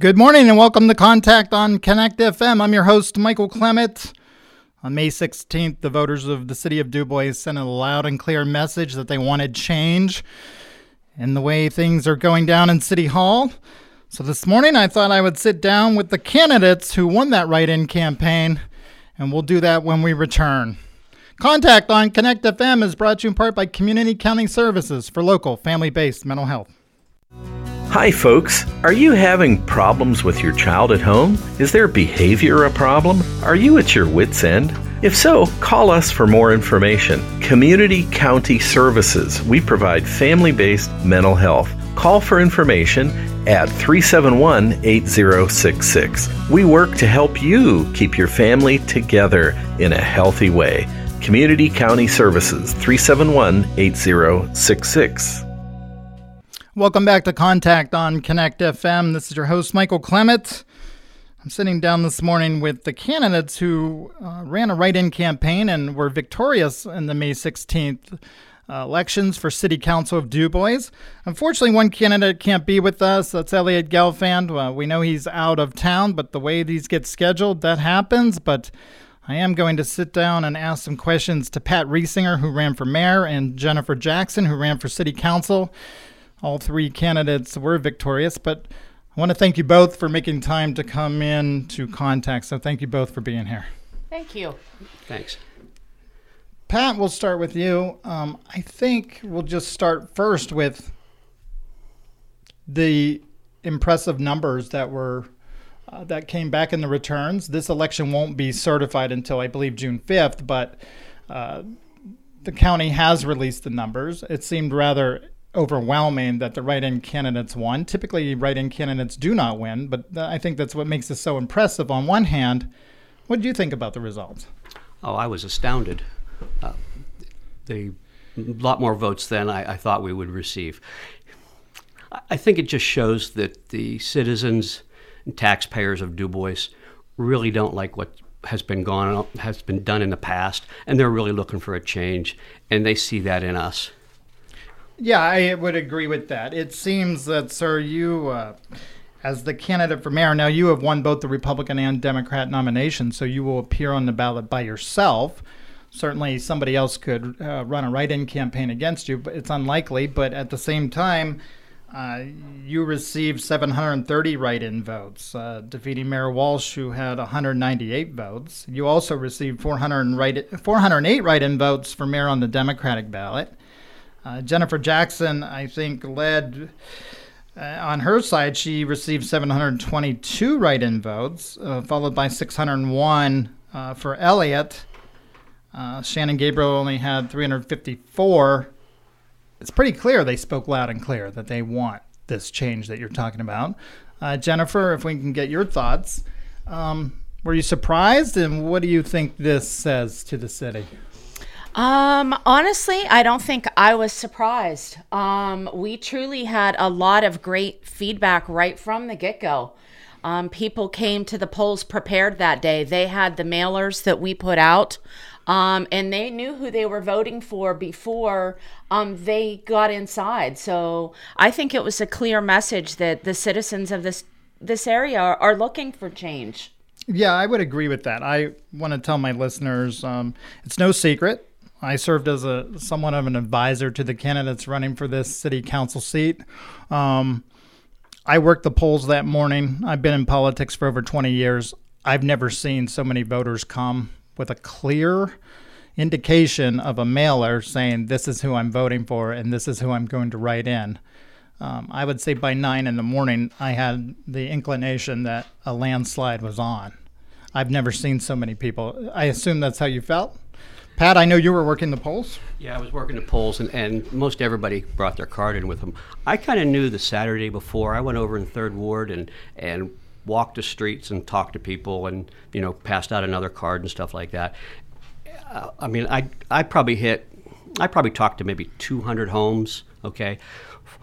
Good morning and welcome to Contact on Connect FM. I'm your host, Michael Clement. On May 16th, the voters of the city of DuBois sent a loud and clear message that they wanted change in the way things are going down in City Hall. So this morning, I thought I would sit down with the candidates who won that write in campaign, and we'll do that when we return. Contact on Connect FM is brought to you in part by Community County Services for local family based mental health. Hi, folks. Are you having problems with your child at home? Is their behavior a problem? Are you at your wits' end? If so, call us for more information. Community County Services. We provide family based mental health. Call for information at 371 8066. We work to help you keep your family together in a healthy way. Community County Services 371 8066. Welcome back to Contact on Connect FM. This is your host, Michael Clement. I'm sitting down this morning with the candidates who uh, ran a write in campaign and were victorious in the May 16th uh, elections for City Council of DuBois. Unfortunately, one candidate can't be with us. That's Elliot Gelfand. We know he's out of town, but the way these get scheduled, that happens. But I am going to sit down and ask some questions to Pat Reasinger, who ran for mayor, and Jennifer Jackson, who ran for city council. All three candidates were victorious, but I want to thank you both for making time to come in to contact. So thank you both for being here. Thank you. Thanks. Pat, we'll start with you. Um, I think we'll just start first with the impressive numbers that were uh, that came back in the returns. This election won't be certified until I believe June fifth, but uh, the county has released the numbers. It seemed rather overwhelming that the write-in candidates won. Typically, write-in candidates do not win, but I think that's what makes this so impressive. On one hand, what do you think about the results? Oh, I was astounded. Uh, the lot more votes than I, I, thought we would receive. I think it just shows that the citizens and taxpayers of DuBois really don't like what has been gone has been done in the past, and they're really looking for a change, and they see that in us. Yeah, I would agree with that. It seems that, sir, you, uh, as the candidate for mayor, now you have won both the Republican and Democrat nominations, so you will appear on the ballot by yourself. Certainly, somebody else could uh, run a write in campaign against you, but it's unlikely. But at the same time, uh, you received 730 write in votes, uh, defeating Mayor Walsh, who had 198 votes. You also received 400 write- 408 write in votes for mayor on the Democratic ballot. Uh, Jennifer Jackson, I think, led. Uh, on her side, she received 722 write in votes, uh, followed by 601 uh, for Elliot. Uh, Shannon Gabriel only had 354. It's pretty clear they spoke loud and clear that they want this change that you're talking about. Uh, Jennifer, if we can get your thoughts, um, were you surprised, and what do you think this says to the city? Um, honestly, I don't think I was surprised. Um, we truly had a lot of great feedback right from the get go. Um, people came to the polls prepared that day. They had the mailers that we put out, um, and they knew who they were voting for before um, they got inside. So I think it was a clear message that the citizens of this this area are, are looking for change. Yeah, I would agree with that. I want to tell my listeners um, it's no secret I served as a somewhat of an advisor to the candidates running for this city council seat. Um, I worked the polls that morning. I've been in politics for over 20 years. I've never seen so many voters come with a clear indication of a mailer saying, This is who I'm voting for and this is who I'm going to write in. Um, I would say by nine in the morning, I had the inclination that a landslide was on. I've never seen so many people. I assume that's how you felt? Pat, I know you were working the polls. Yeah, I was working the polls, and, and most everybody brought their card in with them. I kind of knew the Saturday before. I went over in Third Ward and and walked the streets and talked to people, and you know, passed out another card and stuff like that. Uh, I mean, I I probably hit, I probably talked to maybe 200 homes. Okay,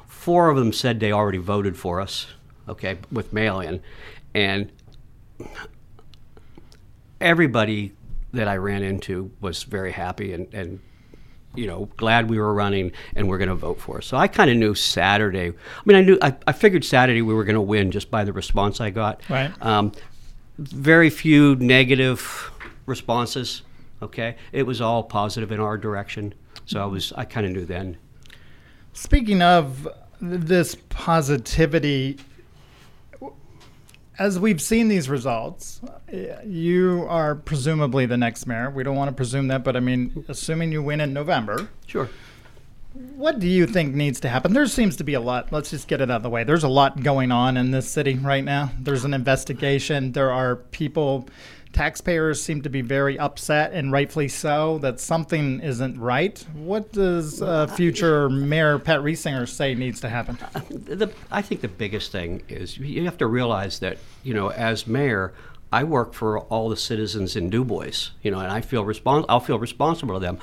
four of them said they already voted for us. Okay, with mail-in, and everybody that I ran into was very happy and, and you know, glad we were running and we're going to vote for us. So I kind of knew Saturday. I mean, I knew, I, I figured Saturday we were going to win just by the response I got. Right. Um, very few negative responses. Okay. It was all positive in our direction. So I was, I kind of knew then. Speaking of this positivity, as we've seen these results, you are presumably the next mayor. We don't want to presume that, but I mean, assuming you win in November, Sure. what do you think needs to happen? There seems to be a lot. Let's just get it out of the way. There's a lot going on in this city right now. There's an investigation. There are people, taxpayers seem to be very upset, and rightfully so, that something isn't right. What does uh, future Mayor Pat Reasinger say needs to happen? the, I think the biggest thing is you have to realize that you know as mayor I work for all the citizens in Du Bois you know and I feel respons- I'll feel responsible to them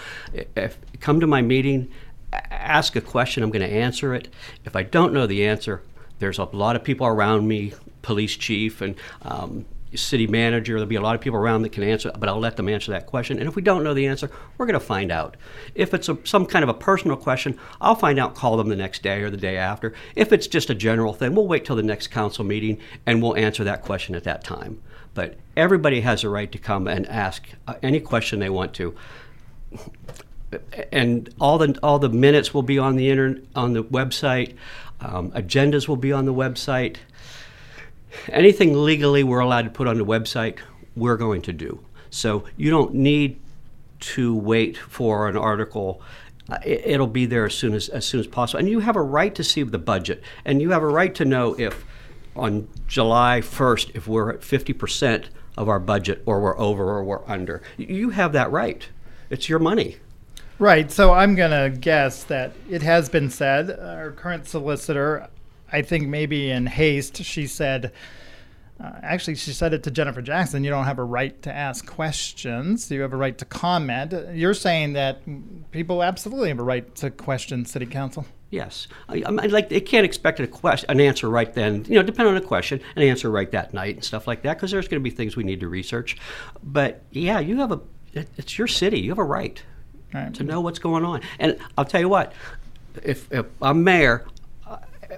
if come to my meeting ask a question I'm going to answer it if I don't know the answer there's a lot of people around me police chief and um, city manager. There'll be a lot of people around that can answer, but I'll let them answer that question. And if we don't know the answer, we're going to find out. If it's a, some kind of a personal question, I'll find out, call them the next day or the day after. If it's just a general thing, we'll wait till the next council meeting and we'll answer that question at that time. But everybody has a right to come and ask uh, any question they want to and all the all the minutes will be on the internet on the website. Um, agendas will be on the website. Anything legally we're allowed to put on the website, we're going to do. So you don't need to wait for an article. It, it'll be there as soon as as soon as possible, and you have a right to see the budget, and you have a right to know if on July 1st if we're at 50 percent of our budget, or we're over, or we're under. You have that right. It's your money. Right. So I'm going to guess that it has been said. Our current solicitor, I think maybe in haste, she said, uh, actually, she said it to Jennifer Jackson you don't have a right to ask questions, you have a right to comment. You're saying that people absolutely have a right to question city council. Yes, I, I like they can't expect a question, an answer right then. You know, depending on the question, an answer right that night and stuff like that, because there's going to be things we need to research. But yeah, you have a, it, it's your city. You have a right Right. to know what's going on. And I'll tell you what, if, if I'm mayor,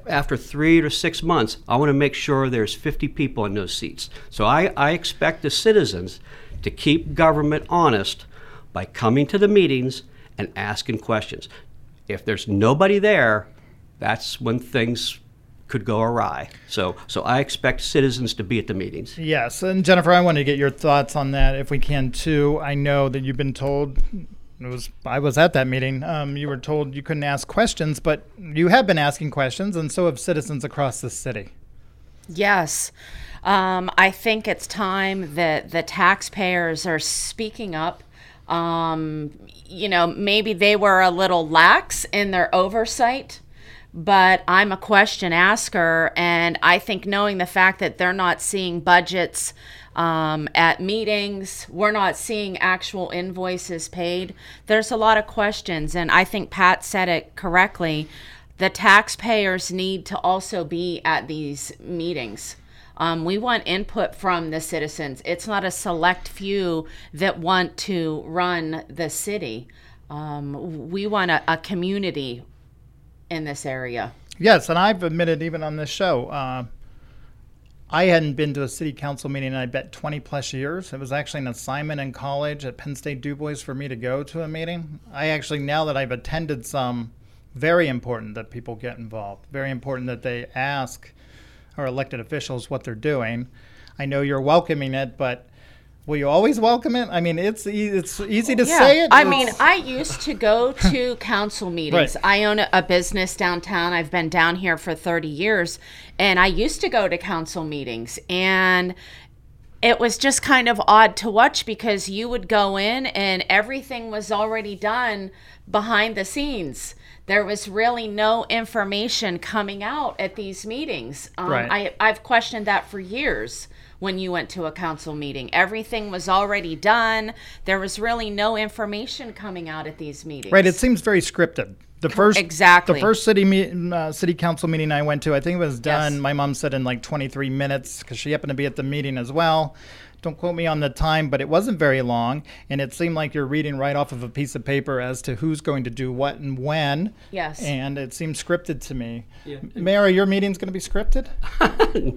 after three to six months, I want to make sure there's 50 people in those seats. So I, I expect the citizens to keep government honest by coming to the meetings and asking questions. If there's nobody there, that's when things could go awry. So, so I expect citizens to be at the meetings. Yes, and Jennifer, I want to get your thoughts on that if we can too. I know that you've been told it was I was at that meeting. Um, you were told you couldn't ask questions, but you have been asking questions, and so have citizens across the city. Yes. Um, I think it's time that the taxpayers are speaking up. Um, you know, maybe they were a little lax in their oversight, but I'm a question asker. And I think knowing the fact that they're not seeing budgets um, at meetings, we're not seeing actual invoices paid, there's a lot of questions. And I think Pat said it correctly the taxpayers need to also be at these meetings. Um, we want input from the citizens. It's not a select few that want to run the city. Um, we want a, a community in this area. Yes, and I've admitted even on this show, uh, I hadn't been to a city council meeting in I bet 20 plus years. It was actually an assignment in college at Penn State Du Bois for me to go to a meeting. I actually, now that I've attended some, very important that people get involved. Very important that they ask our elected officials what they're doing. I know you're welcoming it, but will you always welcome it? I mean, it's e- it's easy to say it. I mean, I used to go to council meetings. Right. I own a, a business downtown. I've been down here for 30 years, and I used to go to council meetings. And it was just kind of odd to watch because you would go in and everything was already done behind the scenes. There was really no information coming out at these meetings. Um, Right. I, I've questioned that for years when you went to a council meeting. Everything was already done. There was really no information coming out at these meetings. Right, it seems very scripted. The first exactly. the first city me- uh, city council meeting I went to, I think it was done. Yes. My mom said in like 23 minutes because she happened to be at the meeting as well. Don't quote me on the time, but it wasn't very long, and it seemed like you're reading right off of a piece of paper as to who's going to do what and when. Yes. And it seemed scripted to me. Mary, your meeting's going to be scripted?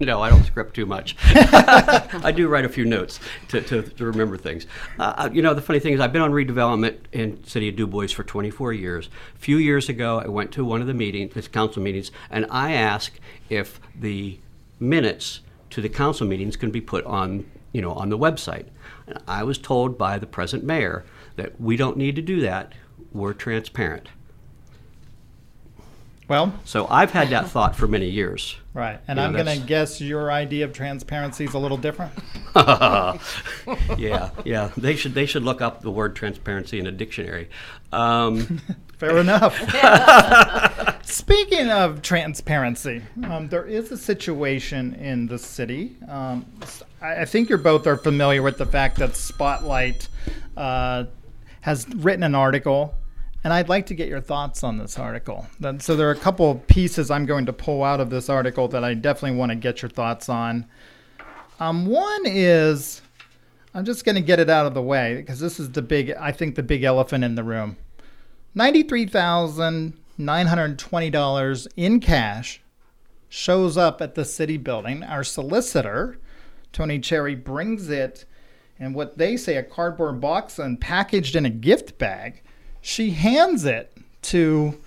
no, I don't script too much. I do write a few notes to, to, to remember things. Uh, you know, the funny thing is, I've been on redevelopment in City of Du Bois for 24 years. A few years ago, I went to one of the meetings, the council meetings, and I asked if the minutes to the council meetings can be put on, you know, on the website. And I was told by the present mayor that we don't need to do that. We're transparent. Well, So I've had that thought for many years. right. And Yeah, I'm going to guess your idea of transparency is a little different. yeah, yeah. They should they should look up the word transparency in a dictionary. Um, Fair enough. Speaking of transparency, um, there is a situation in the city. Um, I, think you both are familiar with the fact that Spotlight uh, has written an article, and I'd like to get your thoughts on this article. So there are a couple pieces I'm going to pull out of this article that I definitely want to get your thoughts on. Um, one is, I'm just going to get it out of the way because this is the big, I think, the big elephant in the room. $93,920 in cash shows up at the city building. Our solicitor, Toni Cherry, brings it in what they say a cardboard box and packaged in a gift bag. She hands it to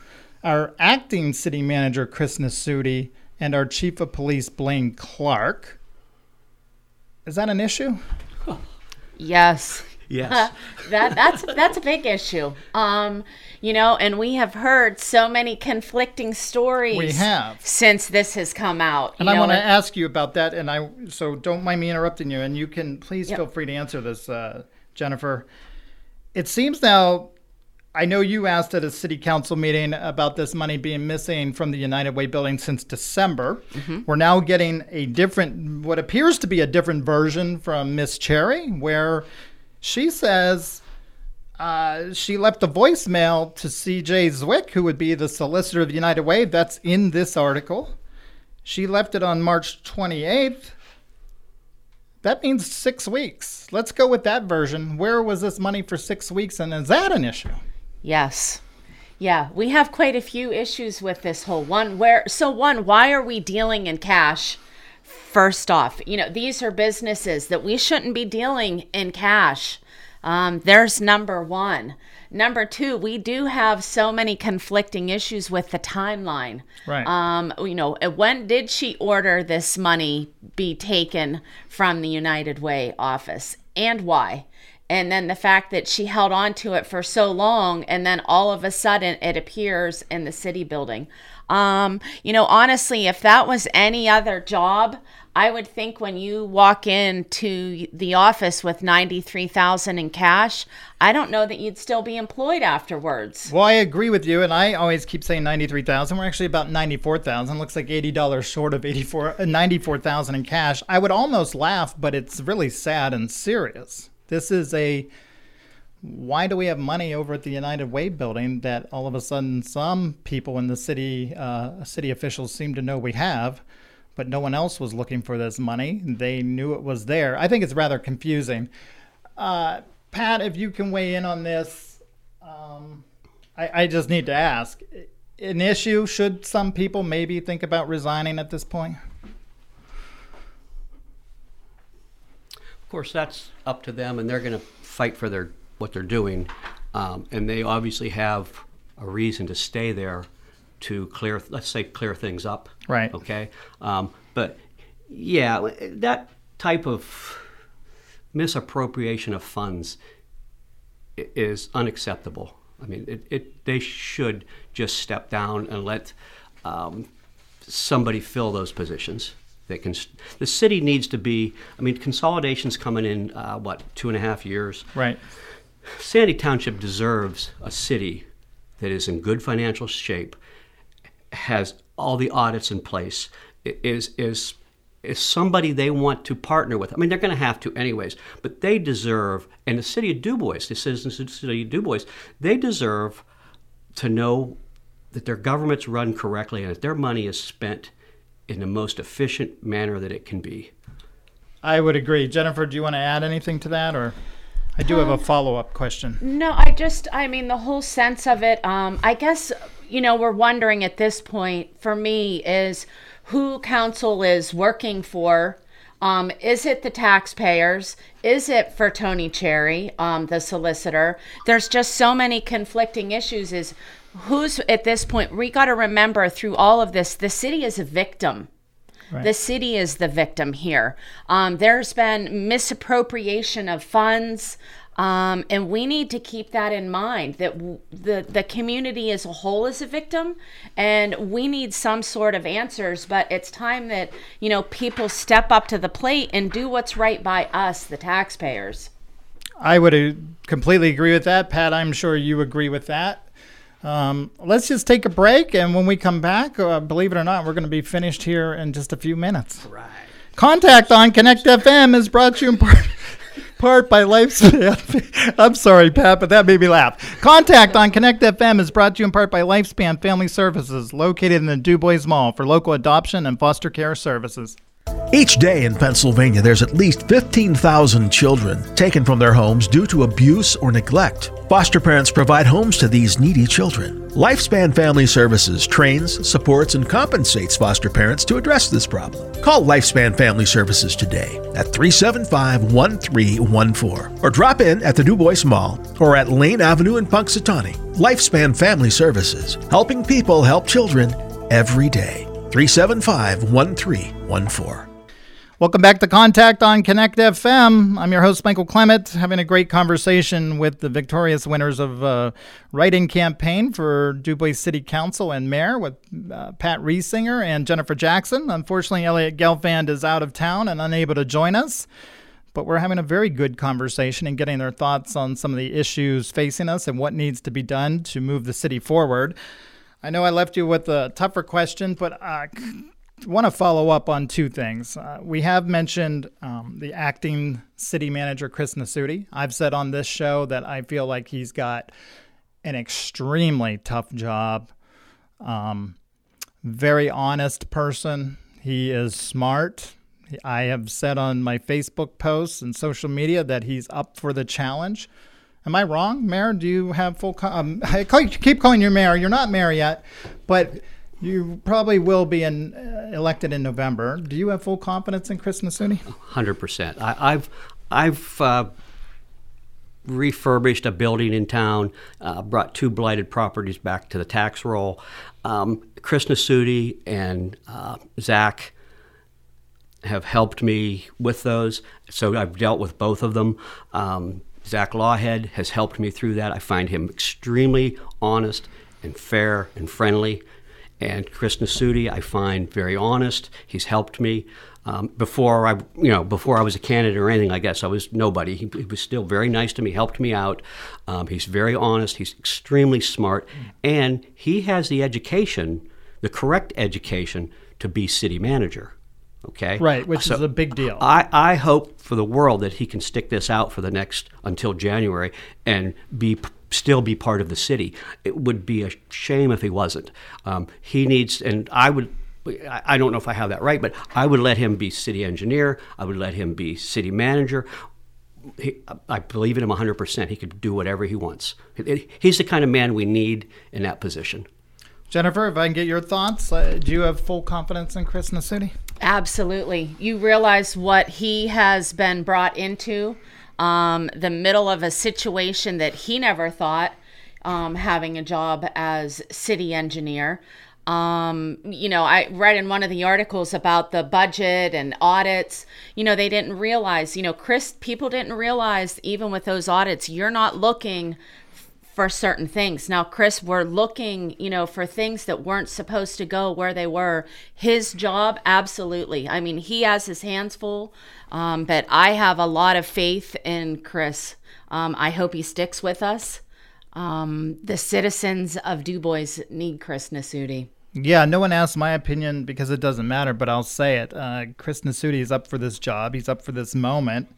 our acting city manager, Chris Nasuti, and our chief of police, Blaine Clark. Is that an issue? Yes. yes. that that's that's a big issue. Um, you know, and we have heard so many conflicting stories. We have. since this has come out. And I want to ask you about that. And I so don't mind me interrupting you. And you can please Yep. feel free to answer this, uh, Jennifer. It seems now. I know you asked at a city council meeting about this money being missing from the United Way building since December. We're now getting a different, what appears to be a different version from Miss Cherry, where she says uh, she left a voicemail to CJ Zwick, who would be the solicitor of the United Way. That's in this article. She left it on March 28th. That means six weeks. Let's go with that version. Where was this money for six weeks, and is that an issue? Yes. Yeah, we have quite a few issues with this whole one where so one, why are we dealing in cash? First off, you know, these are businesses that we shouldn't be dealing in cash. Um, there's number one. Number two, we do have so many conflicting issues with the timeline. Right. Um, you know, uh, when did she order this money be taken from the United Way office and why? And then the fact that she held on to it for so long and then all of a sudden it appears in the city building. Um, you know, honestly, if that was any other job, I would think when you walk into the office with 93,000 in cash, I don't know that you'd still be employed afterwards. Well, I agree with you, and I always keep saying ninety-three thousand. We're actually about ninety-four thousand. Looks like eighty dollars short of eighty-four, uh, ninety-four thousand in cash. I would almost laugh, but it's really sad and serious. This is a. Why do we have money over at the United Way building that all of a sudden some people in the city, uh, city officials seem to know we have, but no one else was looking for this money. They knew it was there. I think it's rather confusing. Uh, Pat, if you can weigh in on this, um, I, I just need to ask an issue should some people maybe think about resigning at this point Of course, that's up to them, and they're going to fight for their what they're doing, um, and they obviously have a reason to stay there to clear, let's say, clear things up. Right. Okay. Um, but yeah, that type of misappropriation of funds is unacceptable. I mean, it, it they should just step down and let um, somebody fill those positions. That can. The city needs to be. I mean, consolidation's coming in. Uh, what two and a half years? right Sandy Township deserves a city that is in good financial shape, has all the audits in place, is is is somebody they want to partner with. I mean, they're going to have to anyways, but they deserve, and the city of Du Bois, the citizens of the city of Du Bois, they deserve to know that their government's run correctly and that their money is spent in the most efficient manner that it can be. I would agree. Jennifer, do you want to add anything to that, or I do have a follow-up question. No, I just, I mean, the whole sense of it, um, I guess, you know, we're wondering at this point for me is who council is working for. Um, is it the taxpayers? Is it for Toni Cherry, um, the solicitor? There's just so many conflicting issues. Is who's at this point? We got to remember through all of this, the city is a victim. Right. The city is the victim here. Um, there's been misappropriation of funds. Um, and we need to keep that in mind that w- the the community as a whole is a victim, and we need some sort of answers. But it's time that you know people step up to the plate and do what's right by us, the taxpayers. I would uh, completely agree with that, Pat. I'm sure you agree with that. Um, let's just take a break, and when we come back, uh, believe it or not, we're going to be finished here in just a few minutes. Right. Contact on Connect FM is brought to you in part, part by Lifespan. I'm sorry, Pat, but that made me laugh. Contact on Connect FM is brought to you in part by Lifespan Family Services, located in the Du Bois Mall for local adoption and foster care services. Each day in Pennsylvania, there's at least 15,000 children taken from their homes due to abuse or neglect. Foster parents provide homes to these needy children. Lifespan Family Services trains, supports, and compensates foster parents to address this problem. Call Lifespan Family Services today at 375 1314 or drop in at the Du Bois Mall or at Lane Avenue in Punxsutawney. Lifespan Family Services, helping people help children every day. 375 1314. Welcome back to Contact on Connect FM. I'm your host, Michael Clement, having a great conversation with the victorious winners of uh, writing campaign for Du Bois City Council and Mayor with uh, Pat Reasinger and Jennifer Jackson. Unfortunately, Elliot Gelfand is out of town and unable to join us, but we're having a very good conversation and getting their thoughts on some of the issues facing us and what needs to be done to move the city forward. I know I left you with a tougher question, but I want to follow up on two things. Uh, we have mentioned um, the acting city manager, Chris Nasuti. I've said on this show that I feel like he's got an extremely tough job. Um, very honest person. He is smart. I have said on my Facebook posts and social media that he's up for the challenge. Am I wrong, Mayor? Do you have full? Um, I keep calling you Mayor. You're not Mayor yet, but you probably will be in, uh, elected in November. Do you have full confidence in Chris Nasuti? Hundred percent. I've I've uh, refurbished a building in town, uh, brought two blighted properties back to the tax roll. Um, Chris Nasuti and uh, Zach have helped me with those, so I've dealt with both of them. Um, Zach Lawhead has helped me through that. I find him extremely honest and fair and friendly. And Chris Nasuti, I find very honest. He's helped me. Um, before I, you know, before I was a candidate or anything, I guess I was nobody. He, he was still very nice to me, helped me out. Um, he's very honest. He's extremely smart, and he has the education, the correct education, to be city manager. Okay, right, which so is a big deal. I, I hope for the world that he can stick this out for the next until January and be still be part of the city. It would be a shame if he wasn't. Um, he needs, and I would. I don't know if I have that right, but I would let him be city engineer. I would let him be city manager. He, I believe in him 100%. He could do whatever he wants. He's the kind of man we need in that position. Jennifer, if I can get your thoughts, uh, do you have full confidence in Chris Nasuti? Absolutely. You realize what he has been brought into um, the middle of a situation that he never thought um, having a job as city engineer. Um, you know, I read in one of the articles about the budget and audits. You know, they didn't realize, you know, Chris, people didn't realize even with those audits, you're not looking for certain things. Now, Chris, we're looking, you know, for things that weren't supposed to go where they were. His job, absolutely. I mean, he has his hands full, um, but I have a lot of faith in Chris. Um, I hope he sticks with us. Um, the citizens of Du Bois need Chris Nasuti. Yeah, no one asked my opinion because it doesn't matter, but I'll say it. Uh, Chris Nasuti is up for this job. He's up for this moment.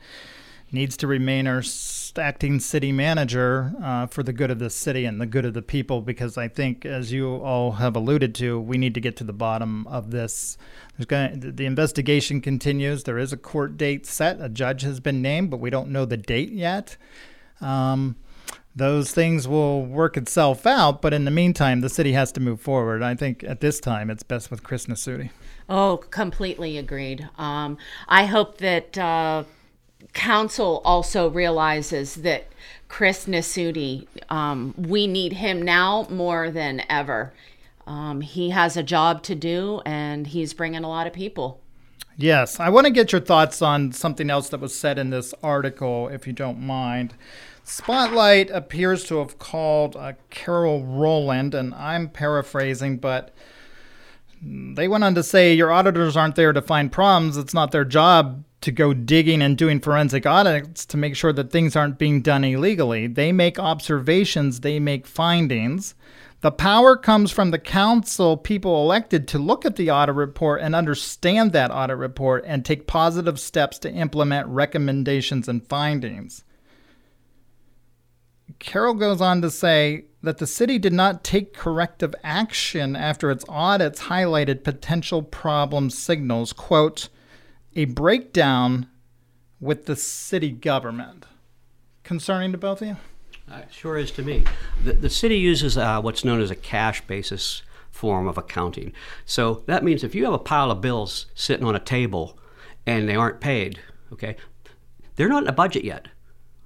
Needs to remain our acting city manager uh, for the good of the city and the good of the people. Because I think, as you all have alluded to, we need to get to the bottom of this. Gonna, the investigation continues. There is a court date set. A judge has been named, but we don't know the date yet. Um, those things will work itself out, but in the meantime, the city has to move forward. I think at this time, it's best with Chris Nasuti. Oh, completely agreed. Um, I hope that. Uh council also realizes that Chris Nasuti, um, we need him now more than ever. Um, he has a job to do and he's bringing a lot of people. Yes, I want to get your thoughts on something else that was said in this article, if you don't mind. Spotlight appears to have called uh, Carol Rowland, and I'm paraphrasing, but they went on to say your auditors aren't there to find problems. It's not their job to go digging and doing forensic audits to make sure that things aren't being done illegally. They make observations, they make findings. The power comes from the council, people elected to look at the audit report and understand that audit report and take positive steps to implement recommendations and findings. Carol goes on to say that the city did not take corrective action after its audits highlighted potential problem signals. Quote, a breakdown with the city government. Concerning to both of you? Uh, sure is to me. The, the city uses uh, what's known as a cash basis form of accounting. So that means if you have a pile of bills sitting on a table and they aren't paid, okay, they're not in a budget yet.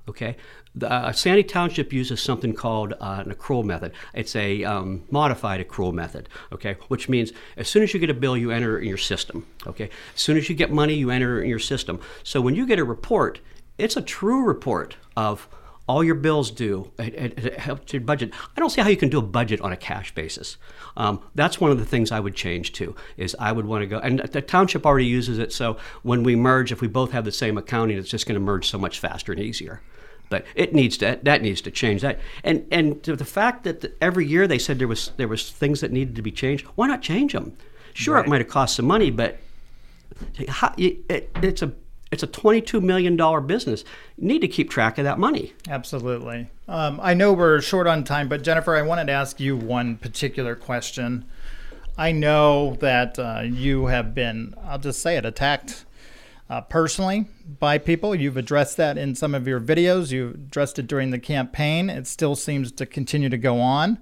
Okay, the, uh, Sandy Township uses something called uh, an accrual method. It's a um, modified accrual method, okay, which means as soon as you get a bill, you enter in your system, okay? As soon as you get money, you enter in your system. So when you get a report, it's a true report of all your bills due. It, it, it, helps your budget. I don't see how you can do a budget on a cash basis. Um, that's one of the things I would change to. Is I would want to go, and the township already uses it. So when we merge, if we both have the same accounting, it's just going to merge so much faster and easier. But it needs to that needs to change that. And and the fact that every year they said there was there was things that needed to be changed. Why not change them? Sure, right. it might have cost some money, but how, it, it's a it's a $22 million business. You need to keep track of that money. Absolutely. Um, I know we're short on time, but Jennifer, I wanted to ask you one particular question. I know that uh, you have been, I'll just say it, attacked uh, personally by people. You've addressed that in some of your videos. You addressed it during the campaign. It still seems to continue to go on.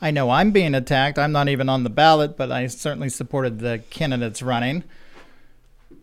I know I'm being attacked. I'm not even on the ballot, but I certainly supported the candidates running.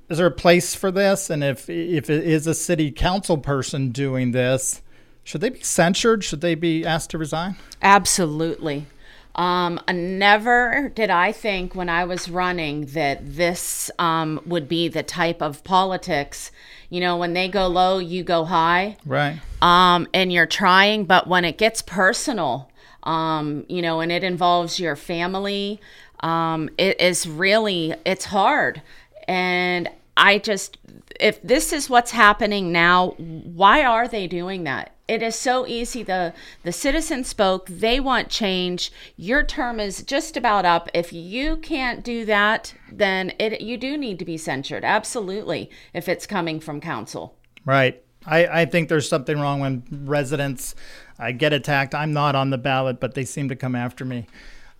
Is there a place for this? And if if it is a city council person doing this, should they be censured? Should they be asked to resign? Absolutely. Um, never did I think when I was running that this um, would be the type of politics. You know, when they go low, you go high. Right. Um, and you're trying, but when it gets personal, um, you know, and it involves your family, um, it is really it's hard. And I just, if this is what's happening now, why are they doing that? It is so easy. The the citizen spoke. They want change. Your term is just about up. If you can't do that, then it you do need to be censured. Absolutely, if it's coming from council. Right. I, I think there's something wrong when residents uh, get attacked. I'm not on the ballot, but they seem to come after me.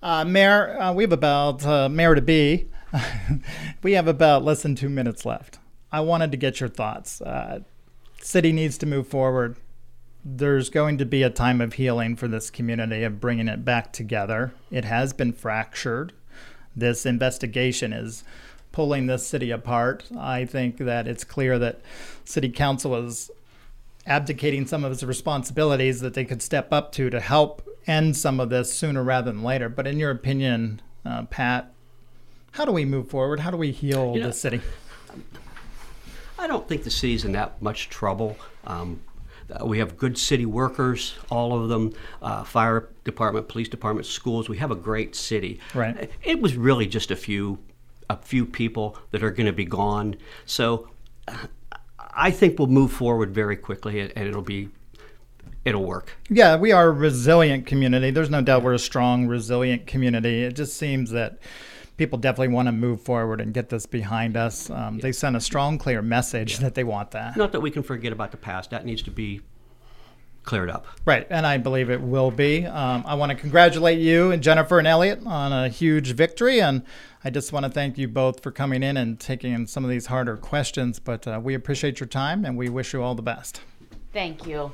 Uh, Mayor, uh, we have about uh, Mayor to be. we have about less than two minutes left. I wanted to get your thoughts. Uh, city needs to move forward there's going to be a time of healing for this community of bringing it back together. It has been fractured. This investigation is pulling this city apart. I think that it's clear that city council is abdicating some of its responsibilities that they could step up to to help end some of this sooner rather than later. But in your opinion, uh, Pat, how do we move forward? How do we heal you know, the city? I don't think the city's in that much trouble. Um, uh, we have good city workers, all of them, uh, fire department, police department, schools. We have a great city. Right. It was really just a few, a few people that are going to be gone. So, uh, I think we'll move forward very quickly, and it'll be, it'll work. Yeah, we are a resilient community. There's no doubt we're a strong, resilient community. It just seems that people definitely want to move forward and get this behind us. Um, They sent a strong, clear message that they want that. Not that we can forget about the past. That needs to be cleared up. Right, and I believe it will be. Um, I want to congratulate you and Jennifer and Elliot on a huge victory, and I just want to thank you both for coming in and taking in some of these harder questions. But uh, we appreciate your time, and we wish you all the best. Thank you.